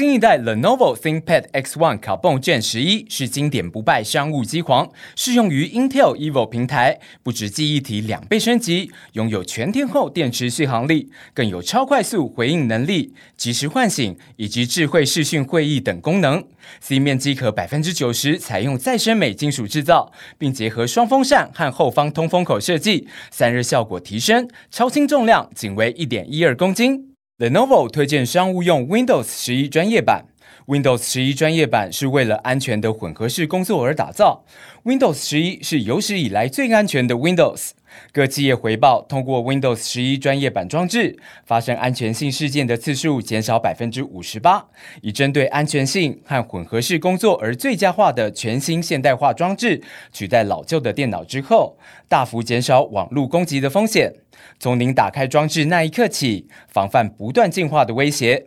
新一代 Lenovo ThinkPad X1 Carbon Gen 11是经典不败商务机皇，适用于 Intel Evo 平台，不止记忆体两倍升级，拥有全天候电池续航力，更有超快速回应能力、即时唤醒以及智慧视讯会议等功能。C 面机壳百分之九十采用再生镁金属制造，并结合双风扇和后方通风口设计，散热效果提升，超轻重量仅为一点一二公斤。Lenovo 推荐商务用 Windows 十一专业版。Windows 十一专业版是为了安全的混合式工作而打造。Windows 十一是有史以来最安全的 Windows。各企业回报，通过 Windows 十一专业版装置，发生安全性事件的次数减少百分之五十八。以针对安全性和混合式工作而最佳化的全新现代化装置，取代老旧的电脑之后，大幅减少网络攻击的风险。从您打开装置那一刻起，防范不断进化的威胁。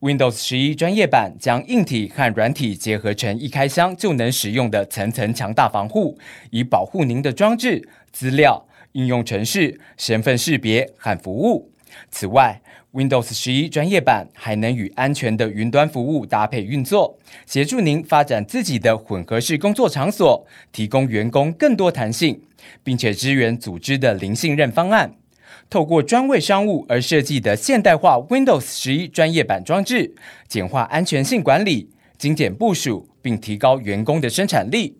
Windows 十一专业版将硬体和软体结合成一开箱就能使用的层层强大防护，以保护您的装置、资料、应用程式、身份识别和服务。此外，Windows 十一专业版还能与安全的云端服务搭配运作，协助您发展自己的混合式工作场所，提供员工更多弹性，并且支援组织的零信任方案。透过专为商务而设计的现代化 Windows 十一专业版装置，简化安全性管理，精简部署，并提高员工的生产力。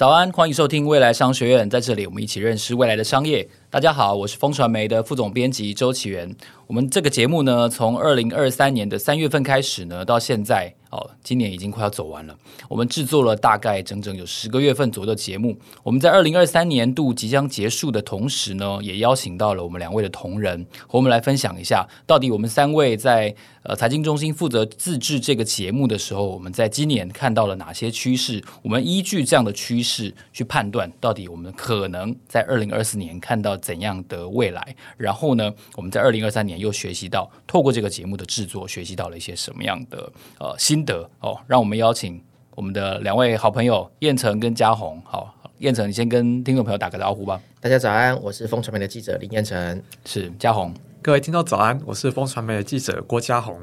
早安，欢迎收听未来商学院，在这里我们一起认识未来的商业。大家好，我是风传媒的副总编辑周启源。我们这个节目呢，从二零二三年的三月份开始呢，到现在哦，今年已经快要走完了。我们制作了大概整整有十个月份左右的节目。我们在二零二三年度即将结束的同时呢，也邀请到了我们两位的同仁，和我们来分享一下，到底我们三位在呃财经中心负责自制这个节目的时候，我们在今年看到了哪些趋势？我们依据这样的趋势去判断，到底我们可能在二零二四年看到。怎样的未来？然后呢，我们在二零二三年又学习到，透过这个节目的制作，学习到了一些什么样的呃新心得哦。让我们邀请我们的两位好朋友燕城跟嘉宏。好，燕城，你先跟听众朋友打个招呼吧。大家早安，我是风传媒的记者林燕城。是嘉宏。各位听众早安，我是风传媒的记者郭嘉宏。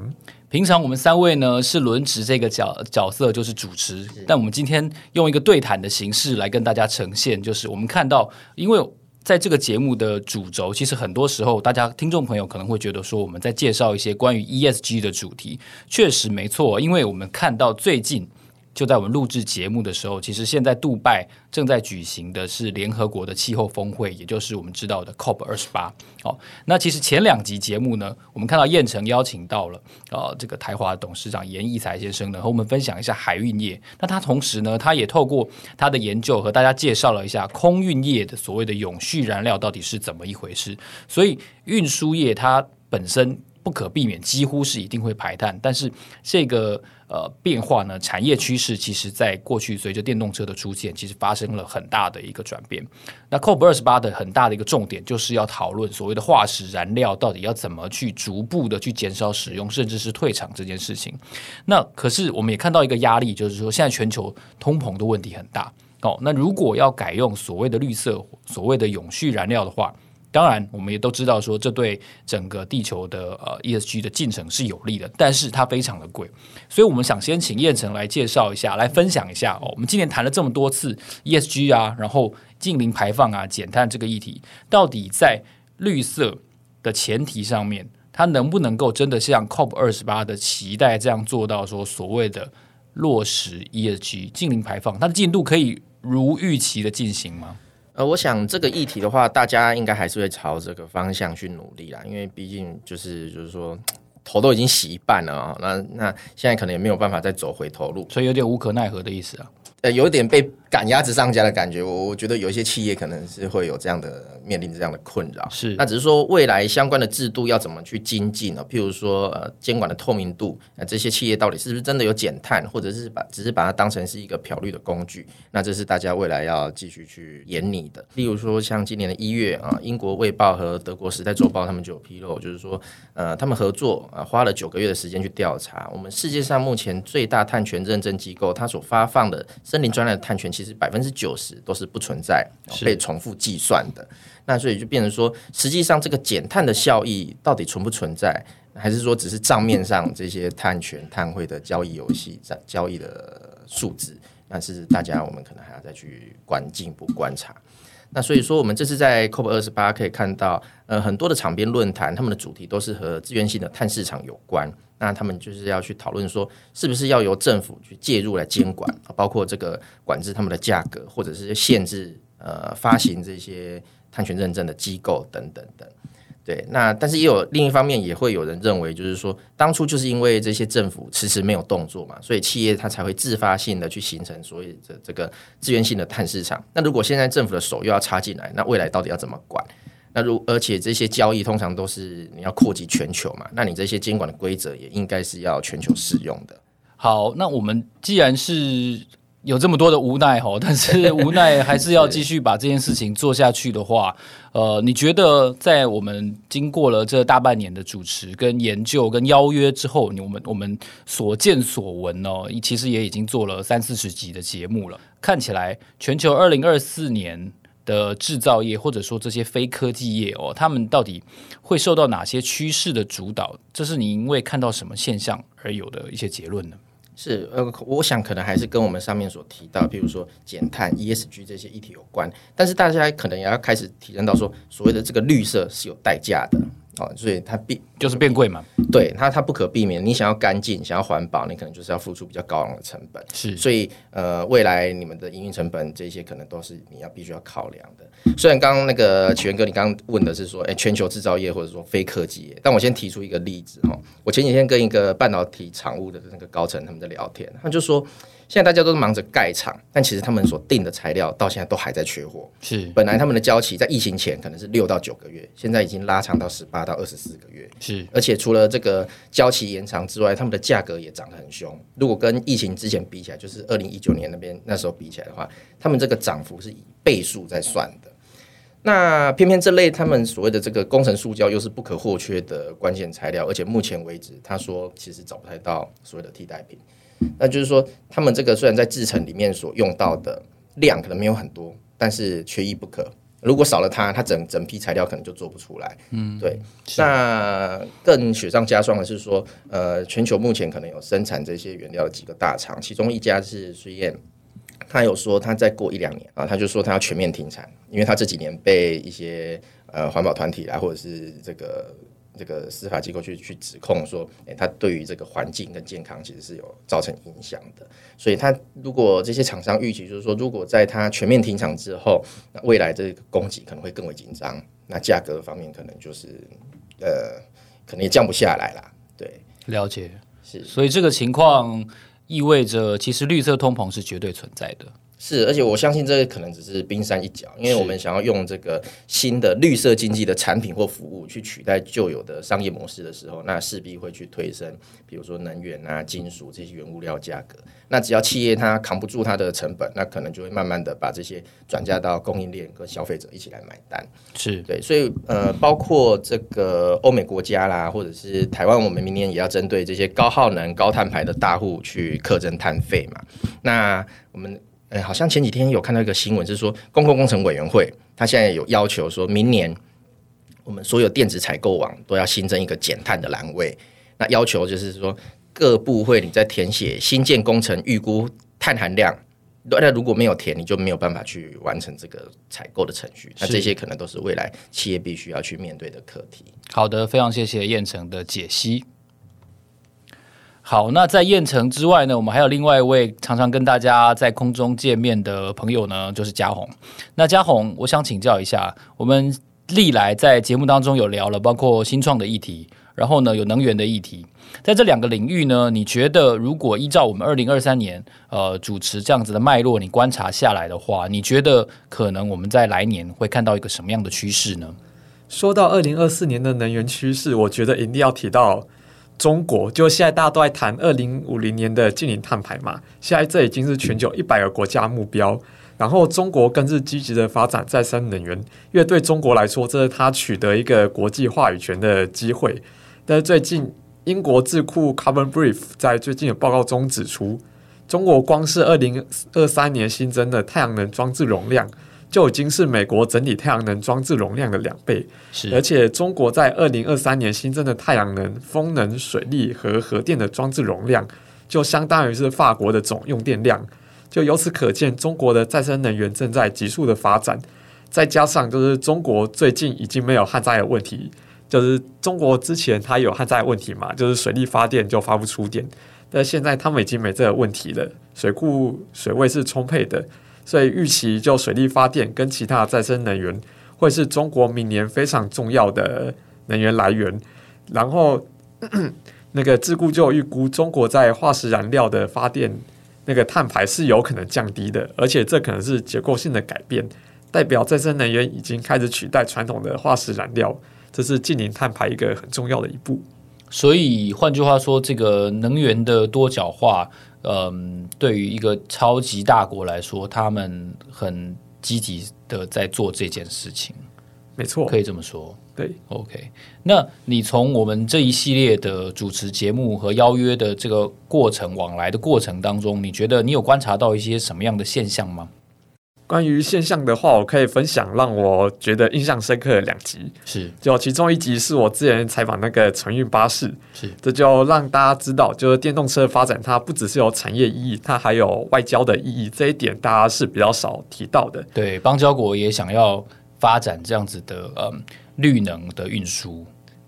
平常我们三位呢是轮值这个角角色，就是主持。但我们今天用一个对谈的形式来跟大家呈现，就是我们看到，因为。在这个节目的主轴，其实很多时候，大家听众朋友可能会觉得说，我们在介绍一些关于 ESG 的主题，确实没错，因为我们看到最近。就在我们录制节目的时候，其实现在杜拜正在举行的是联合国的气候峰会，也就是我们知道的 COP 二十八。哦，那其实前两集节目呢，我们看到燕城邀请到了呃这个台华董事长严义才先生呢，和我们分享一下海运业。那他同时呢，他也透过他的研究和大家介绍了一下空运业的所谓的永续燃料到底是怎么一回事。所以运输业它本身。不可避免，几乎是一定会排碳。但是这个呃变化呢，产业趋势其实在过去随着电动车的出现，其实发生了很大的一个转变。那 COP 二十八的很大的一个重点，就是要讨论所谓的化石燃料到底要怎么去逐步的去减少使用，甚至是退场这件事情。那可是我们也看到一个压力，就是说现在全球通膨的问题很大哦。那如果要改用所谓的绿色、所谓的永续燃料的话，当然，我们也都知道说，这对整个地球的呃 ESG 的进程是有利的，但是它非常的贵，所以我们想先请彦丞来介绍一下，来分享一下哦。我们今年谈了这么多次 ESG 啊，然后净零排放啊、减碳这个议题，到底在绿色的前提上面，它能不能够真的像 COP 二十八的期待这样做到说所谓的落实 ESG 净零排放，它的进度可以如预期的进行吗？呃，我想这个议题的话，大家应该还是会朝这个方向去努力啦，因为毕竟就是就是说，头都已经洗一半了啊，那那现在可能也没有办法再走回头路，所以有点无可奈何的意思啊。呃，有点被赶鸭子上架的感觉，我我觉得有一些企业可能是会有这样的面临这样的困扰。是，那只是说未来相关的制度要怎么去精进呢？譬如说，呃，监管的透明度，那这些企业到底是不是真的有减碳，或者是把只是把它当成是一个漂绿的工具？那这是大家未来要继续去研拟的。例如说，像今年的一月啊，英国卫报和德国时代周报他们就有披露，就是说，呃，他们合作啊，花了九个月的时间去调查我们世界上目前最大碳权认证机构它所发放的。森林专栏的碳权其实百分之九十都是不存在，被重复计算的。那所以就变成说，实际上这个减碳的效益到底存不存在，还是说只是账面上这些碳权、碳汇的交易游戏在交易的数字？那是大家我们可能还要再去观进一步观察。那所以说，我们这次在 COP 二十八可以看到，呃，很多的场边论坛，他们的主题都是和资源性的碳市场有关。那他们就是要去讨论说，是不是要由政府去介入来监管，包括这个管制他们的价格，或者是限制呃发行这些碳权认证的机构等等等。对，那但是也有另一方面，也会有人认为，就是说，当初就是因为这些政府迟迟没有动作嘛，所以企业它才会自发性的去形成所谓的这个资源性的碳市场。那如果现在政府的手又要插进来，那未来到底要怎么管？那如而且这些交易通常都是你要扩及全球嘛，那你这些监管的规则也应该是要全球适用的。好，那我们既然是。有这么多的无奈吼，但是无奈还是要继续把这件事情做下去的话，呃，你觉得在我们经过了这大半年的主持、跟研究、跟邀约之后，我们我们所见所闻哦，其实也已经做了三四十集的节目了。看起来全球二零二四年的制造业或者说这些非科技业哦，他们到底会受到哪些趋势的主导？这是你因为看到什么现象而有的一些结论呢？是，呃，我想可能还是跟我们上面所提到，譬如说减碳、ESG 这些议题有关，但是大家可能也要开始体认到说，所谓的这个绿色是有代价的。哦，所以它必就是变贵嘛？对，它它不可避免。你想要干净，想要环保，你可能就是要付出比较高昂的成本。是，所以呃，未来你们的营运成本这些可能都是你要必须要考量的。虽然刚刚那个启源哥，你刚刚问的是说，哎，全球制造业或者说非科技业，但我先提出一个例子哈。我前几天跟一个半导体厂务的那个高层他们在聊天，他就说。现在大家都是忙着盖厂，但其实他们所订的材料到现在都还在缺货。是，本来他们的交期在疫情前可能是六到九个月，现在已经拉长到十八到二十四个月。是，而且除了这个交期延长之外，他们的价格也涨得很凶。如果跟疫情之前比起来，就是二零一九年那边那时候比起来的话，他们这个涨幅是以倍数在算的。那偏偏这类他们所谓的这个工程塑胶又是不可或缺的关键材料，而且目前为止，他说其实找不太到所谓的替代品。那就是说，他们这个虽然在制成里面所用到的量可能没有很多，但是缺一不可。如果少了它，它整整批材料可能就做不出来。嗯，对。那更雪上加霜的是说，呃，全球目前可能有生产这些原料的几个大厂，其中一家是水燕，他有说他再过一两年啊，他就说他要全面停产，因为他这几年被一些呃环保团体啊，或者是这个。这个司法机构去去指控说，诶、欸，它对于这个环境跟健康其实是有造成影响的。所以，他如果这些厂商预期就是说，如果在它全面停产之后，那未来这个供给可能会更为紧张，那价格方面可能就是呃，可能也降不下来啦。对，了解是，所以这个情况意味着，其实绿色通膨是绝对存在的。是，而且我相信这个可能只是冰山一角，因为我们想要用这个新的绿色经济的产品或服务去取代旧有的商业模式的时候，那势必会去推升，比如说能源啊、金属这些原物料价格。那只要企业它扛不住它的成本，那可能就会慢慢的把这些转嫁到供应链跟消费者一起来买单。是对，所以呃，包括这个欧美国家啦，或者是台湾，我们明年也要针对这些高耗能、高碳排的大户去课征碳费嘛。那我们。呃，好像前几天有看到一个新闻，是说公共工程委员会，他现在有要求说，明年我们所有电子采购网都要新增一个减碳的栏位。那要求就是说，各部会你在填写新建工程预估碳含量，那如果没有填，你就没有办法去完成这个采购的程序。那这些可能都是未来企业必须要去面对的课题。好的，非常谢谢燕城的解析。好，那在燕城之外呢，我们还有另外一位常常跟大家在空中见面的朋友呢，就是嘉宏。那嘉宏，我想请教一下，我们历来在节目当中有聊了，包括新创的议题，然后呢有能源的议题，在这两个领域呢，你觉得如果依照我们二零二三年呃主持这样子的脉络，你观察下来的话，你觉得可能我们在来年会看到一个什么样的趋势呢？说到二零二四年的能源趋势，我觉得一定要提到。中国就现在大家都在谈二零五零年的净零碳排嘛，现在这已经是全球一百个国家目标。然后中国更是积极的发展再生能源，因为对中国来说，这是他取得一个国际话语权的机会。但是最近英国智库 Carbon Brief 在最近的报告中指出，中国光是二零二三年新增的太阳能装置容量，就已经是美国整体太阳能装置容量的两倍。是，而且中国在二零二三年新增的太阳能、风能、水力和核电的装置容量，就相当于是法国的总用电量。就由此可见，中国的再生能源正在急速的发展。再加上，就是中国最近已经没有旱灾的问题，就是中国之前它有旱灾问题嘛，就是水力发电就发不出电。但现在他们已经没这个问题了，水库水位是充沛的，所以预期就水力发电跟其他再生能源会是中国明年非常重要的能源来源。然后 那个智库就预估，中国在化石燃料的发电那个碳排是有可能降低的，而且这可能是结构性的改变，代表再生能源已经开始取代传统的化石燃料，这是净零碳排一个很重要的一步。所以换句话说，这个能源的多角化，嗯，对于一个超级大国来说，他们很积极的在做这件事情。没错，可以这么说。对，OK。那你从我们这一系列的主持节目和邀约的这个过程往来的过程当中，你觉得你有观察到一些什么样的现象吗？关于现象的话，我可以分享让我觉得印象深刻的两集。是，就其中一集是我之前采访那个承运巴士，是，这就让大家知道，就是电动车发展，它不只是有产业意义，它还有外交的意义。这一点大家是比较少提到的。对，邦交国也想要发展这样子的嗯绿能的运输。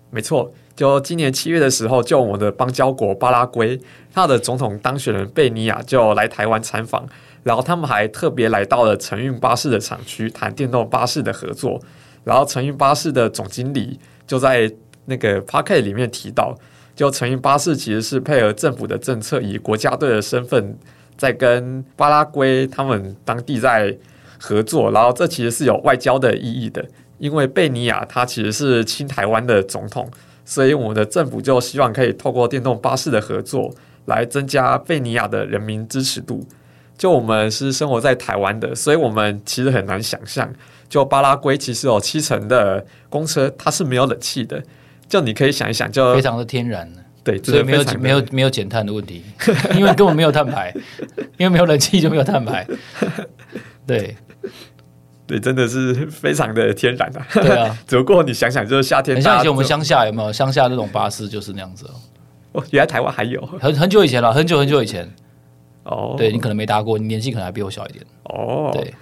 没错，就今年七月的时候，就我们的邦交国巴拉圭，他的总统当选人贝尼亚就来台湾参访。然后他们还特别来到了承运巴士的厂区谈电动巴士的合作。然后承运巴士的总经理就在那个 Podcast 里面提到，就承运巴士其实是配合政府的政策，以国家队的身份在跟巴拉圭他们当地在合作。然后这其实是有外交的意义的，因为贝尼亚他其实是亲台湾的总统，所以我们的政府就希望可以透过电动巴士的合作来增加贝尼亚的人民支持度。就我们是生活在台湾的，所以我们其实很难想象，就巴拉圭其实有七成的公车它是没有冷气的。就你可以想一想，就非常的天然，对，所以没有没有没有减碳的问题，因为根本没有碳排，因为没有冷气就没有碳排。对，对，真的是非常的天然啊。对啊，只不过你想想，就是夏天，很像以前我们乡下有没有乡下那种巴士就是那样子哦。原来台湾还有很很久以前了，很久很久以前。哦，对，你可能没搭过，你年纪可能还比我小一点。哦，对，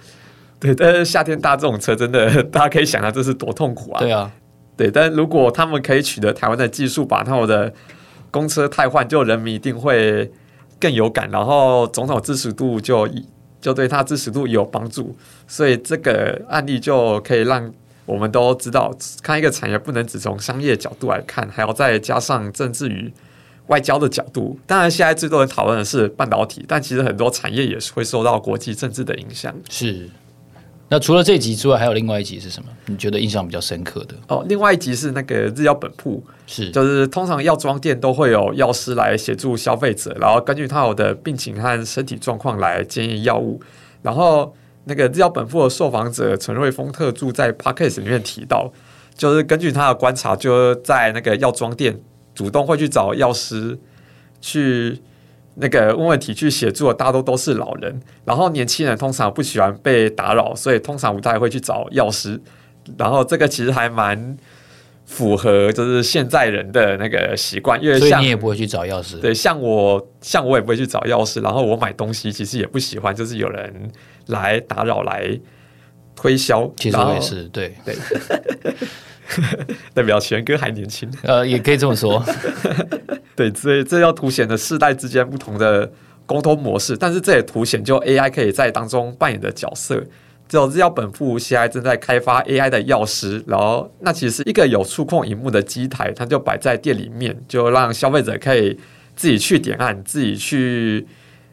对，但是夏天搭这种车，真的大家可以想象这是多痛苦啊！对啊，对，但如果他们可以取得台湾的技术，把他们的公车汰换，就人民一定会更有感，然后总统支持度就就对他支持度有帮助，所以这个案例就可以让我们都知道，看一个产业不能只从商业角度来看，还要再加上政治与。外交的角度，当然现在最多人讨论的是半导体，但其实很多产业也是会受到国际政治的影响。是，那除了这集之外，还有另外一集是什么？你觉得印象比较深刻的？哦，另外一集是那个日药本铺，是，就是通常药妆店都会有药师来协助消费者，然后根据他有的病情和身体状况来建议药物。然后那个日药本铺的受访者陈瑞峰特助在 Podcast 里面提到，就是根据他的观察，就在那个药妆店。主动会去找药师去那个问问题去协助的，大多都是老人。然后年轻人通常不喜欢被打扰，所以通常不太会去找药师。然后这个其实还蛮符合就是现在人的那个习惯，因为像所以你也不会去找药师。对，像我像我也不会去找药师。然后我买东西其实也不喜欢，就是有人来打扰来推销。其实我也是，对对。代表权哥还年轻，呃，也可以这么说。对，所以这要凸显的世代之间不同的沟通模式，但是这也凸显就 AI 可以在当中扮演的角色。就日药本铺现在正在开发 AI 的药师，然后那其实是一个有触控荧幕的机台，它就摆在店里面，就让消费者可以自己去点按，自己去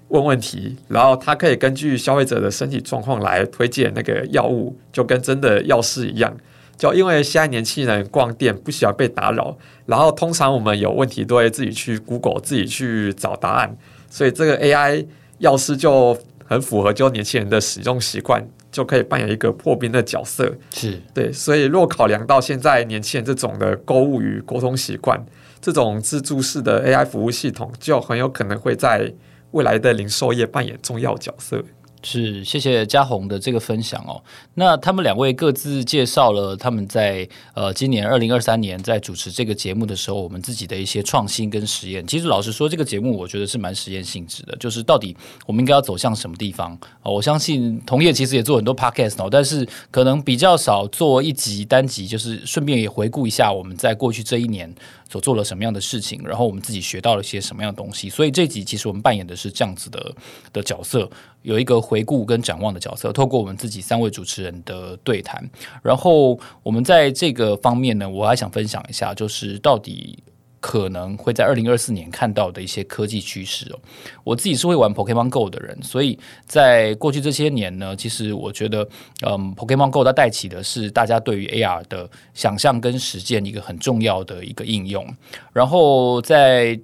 问问题，然后它可以根据消费者的身体状况来推荐那个药物，就跟真的药师一样。就因为现在年轻人逛店不喜欢被打扰，然后通常我们有问题都会自己去 Google 自己去找答案，所以这个 AI 药师就很符合就年轻人的使用习惯，就可以扮演一个破冰的角色。是对，所以若考量到现在年轻人这种的购物与沟通习惯，这种自助式的 AI 服务系统就很有可能会在未来的零售业扮演重要角色。是，谢谢嘉宏的这个分享哦。那他们两位各自介绍了他们在呃今年二零二三年在主持这个节目的时候，我们自己的一些创新跟实验。其实老实说，这个节目我觉得是蛮实验性质的，就是到底我们应该要走向什么地方？哦，我相信同业其实也做很多 podcast 哦，但是可能比较少做一集单集，就是顺便也回顾一下我们在过去这一年所做了什么样的事情，然后我们自己学到了些什么样的东西。所以这集其实我们扮演的是这样子的的角色。有一个回回顾跟展望的角色，透过我们自己三位主持人的对谈，然后我们在这个方面呢，我还想分享一下，就是到底可能会在二零二四年看到的一些科技趋势哦。我自己是会玩 Pokemon Go 的人，所以在过去这些年呢，其实我觉得，嗯，Pokemon Go 它带起的是大家对于 AR 的想象跟实践一个很重要的一个应用，然后在。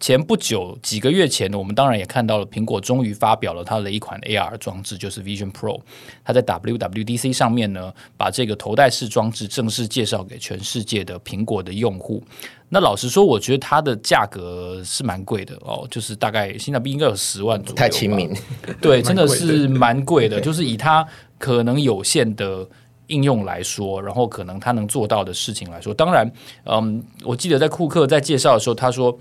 前不久几个月前呢，我们当然也看到了苹果终于发表了它的一款 AR 装置，就是 Vision Pro。它在 WWDC 上面呢，把这个头戴式装置正式介绍给全世界的苹果的用户。那老实说，我觉得它的价格是蛮贵的哦，就是大概新台币应该有十万左右。太亲民，对，真的是蛮贵的。就是以它可能有限的应用来说，然后可能它能做到的事情来说，当然，嗯，我记得在库克在介绍的时候，他说。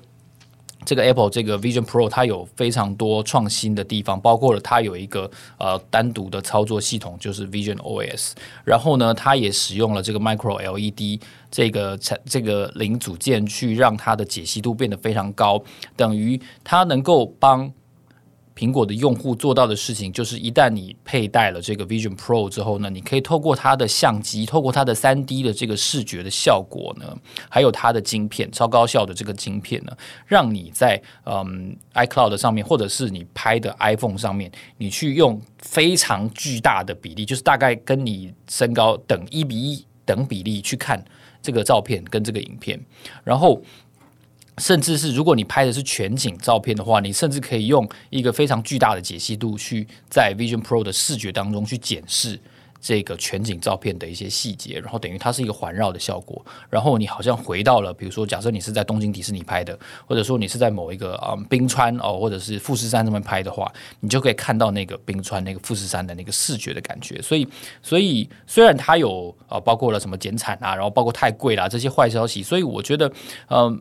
这个 Apple 这个 Vision Pro 它有非常多创新的地方，包括了它有一个呃单独的操作系统，就是 Vision OS。然后呢，它也使用了这个 Micro LED 这个产这个零组件去让它的解析度变得非常高，等于它能够帮。苹果的用户做到的事情，就是一旦你佩戴了这个 Vision Pro 之后呢，你可以透过它的相机，透过它的三 D 的这个视觉的效果呢，还有它的晶片，超高效的这个晶片呢，让你在嗯 iCloud 上面，或者是你拍的 iPhone 上面，你去用非常巨大的比例，就是大概跟你身高等一比一等比例去看这个照片跟这个影片，然后。甚至是如果你拍的是全景照片的话，你甚至可以用一个非常巨大的解析度去在 Vision Pro 的视觉当中去检视这个全景照片的一些细节，然后等于它是一个环绕的效果。然后你好像回到了，比如说假设你是在东京迪士尼拍的，或者说你是在某一个嗯冰川哦，或者是富士山上面拍的话，你就可以看到那个冰川、那个富士山的那个视觉的感觉。所以，所以虽然它有呃包括了什么减产啊，然后包括太贵啦这些坏消息，所以我觉得嗯。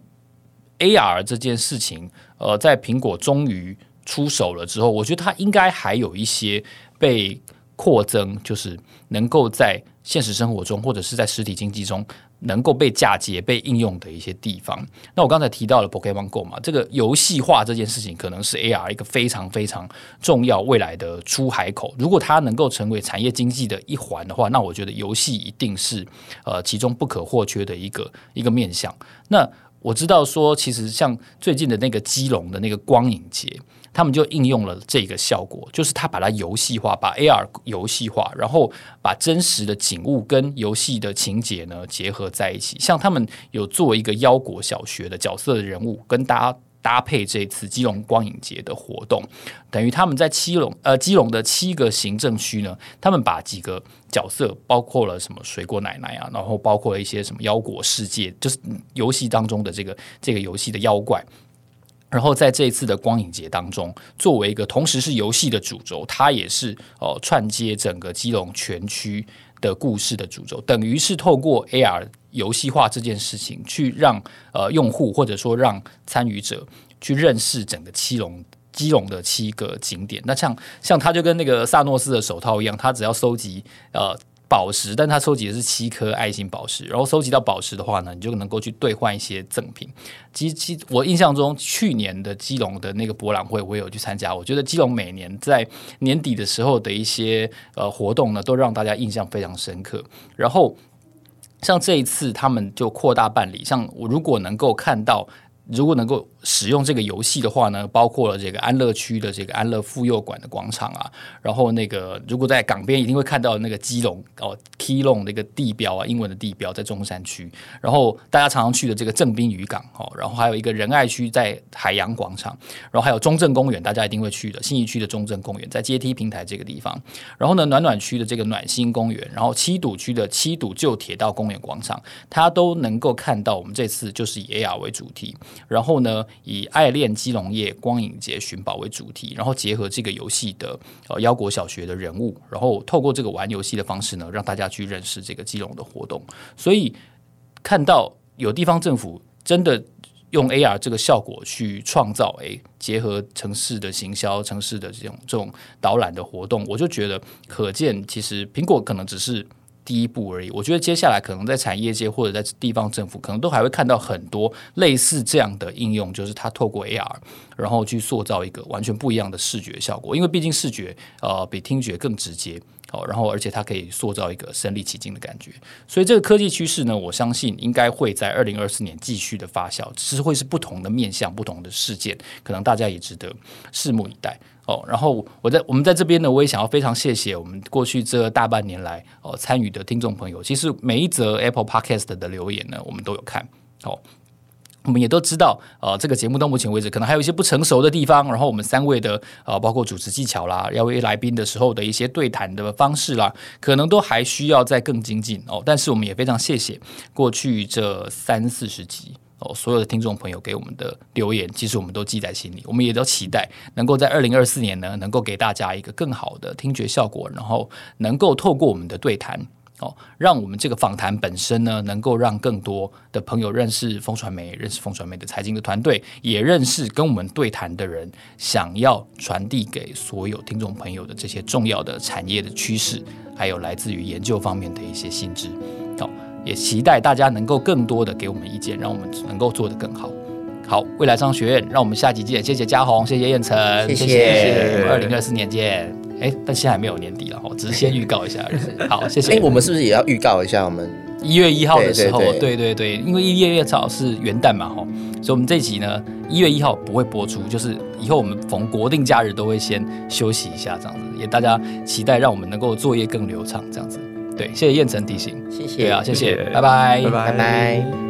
AR 这件事情，呃，在苹果终于出手了之后，我觉得它应该还有一些被扩增，就是能够在现实生活中或者是在实体经济中能够被嫁接、被应用的一些地方。那我刚才提到了 Pokémon Go 嘛，这个游戏化这件事情可能是 AR 一个非常非常重要未来的出海口。如果它能够成为产业经济的一环的话，那我觉得游戏一定是呃其中不可或缺的一个一个面向。那我知道说，其实像最近的那个基隆的那个光影节，他们就应用了这个效果，就是他把它游戏化，把 AR 游戏化，然后把真实的景物跟游戏的情节呢结合在一起。像他们有做一个腰果小学的角色的人物，跟大家。搭配这次基隆光影节的活动，等于他们在基隆呃基隆的七个行政区呢，他们把几个角色，包括了什么水果奶奶啊，然后包括了一些什么妖果世界，就是游戏当中的这个这个游戏的妖怪，然后在这一次的光影节当中，作为一个同时是游戏的主轴，它也是哦、呃、串接整个基隆全区的故事的主轴，等于是透过 AR。游戏化这件事情，去让呃用户或者说让参与者去认识整个七龙基隆的七个景点。那像像他就跟那个萨诺斯的手套一样，他只要收集呃宝石，但他收集的是七颗爱心宝石。然后收集到宝石的话呢，你就能够去兑换一些赠品。其实，我印象中去年的基隆的那个博览会，我也有去参加。我觉得基隆每年在年底的时候的一些呃活动呢，都让大家印象非常深刻。然后。像这一次，他们就扩大办理。像我如果能够看到。如果能够使用这个游戏的话呢，包括了这个安乐区的这个安乐妇幼馆的广场啊，然后那个如果在港边一定会看到那个基隆哦，Keylong 那个地标啊，英文的地标在中山区，然后大家常常去的这个正滨渔港哦，然后还有一个仁爱区在海洋广场，然后还有中正公园，大家一定会去的信义区的中正公园在阶梯平台这个地方，然后呢暖暖区的这个暖心公园，然后七堵区的七堵旧铁道公园广场，它都能够看到我们这次就是以 AR 为主题。然后呢，以爱恋基隆夜光影节寻宝为主题，然后结合这个游戏的呃腰果小学的人物，然后透过这个玩游戏的方式呢，让大家去认识这个基隆的活动。所以看到有地方政府真的。用 AR 这个效果去创造，诶，结合城市的行销、城市的这种这种导览的活动，我就觉得可见，其实苹果可能只是第一步而已。我觉得接下来可能在产业界或者在地方政府，可能都还会看到很多类似这样的应用，就是它透过 AR，然后去塑造一个完全不一样的视觉效果。因为毕竟视觉呃比听觉更直接。好，然后而且它可以塑造一个身临其境的感觉，所以这个科技趋势呢，我相信应该会在二零二四年继续的发酵，只是会是不同的面向、不同的事件，可能大家也值得拭目以待哦。然后我在我们在这边呢，我也想要非常谢谢我们过去这大半年来哦参与的听众朋友，其实每一则 Apple Podcast 的留言呢，我们都有看哦。我们也都知道，呃，这个节目到目前为止可能还有一些不成熟的地方。然后我们三位的呃，包括主持技巧啦，邀约来宾的时候的一些对谈的方式啦，可能都还需要再更精进哦。但是我们也非常谢谢过去这三四十集哦，所有的听众朋友给我们的留言，其实我们都记在心里。我们也都期待能够在二零二四年呢，能够给大家一个更好的听觉效果，然后能够透过我们的对谈。哦，让我们这个访谈本身呢，能够让更多的朋友认识风传媒，认识风传媒的财经的团队，也认识跟我们对谈的人，想要传递给所有听众朋友的这些重要的产业的趋势，还有来自于研究方面的一些新知。好，也期待大家能够更多的给我们意见，让我们能够做得更好。好，未来商学院，让我们下集见。谢谢嘉宏，谢谢燕城，谢谢，二零二四年见。哎，但现在还没有年底了哈，只是先预告一下而已。好，谢谢。哎，我们是不是也要预告一下？我们一月一号的时候，对对对，对对对，因为一月一号是元旦嘛哈，所以我们这集呢，一月一号不会播出，就是以后我们逢国定假日都会先休息一下，这样子，也大家期待让我们能够作业更流畅，这样子。对，谢谢燕城提醒，谢谢。对啊，谢谢，拜拜，拜拜。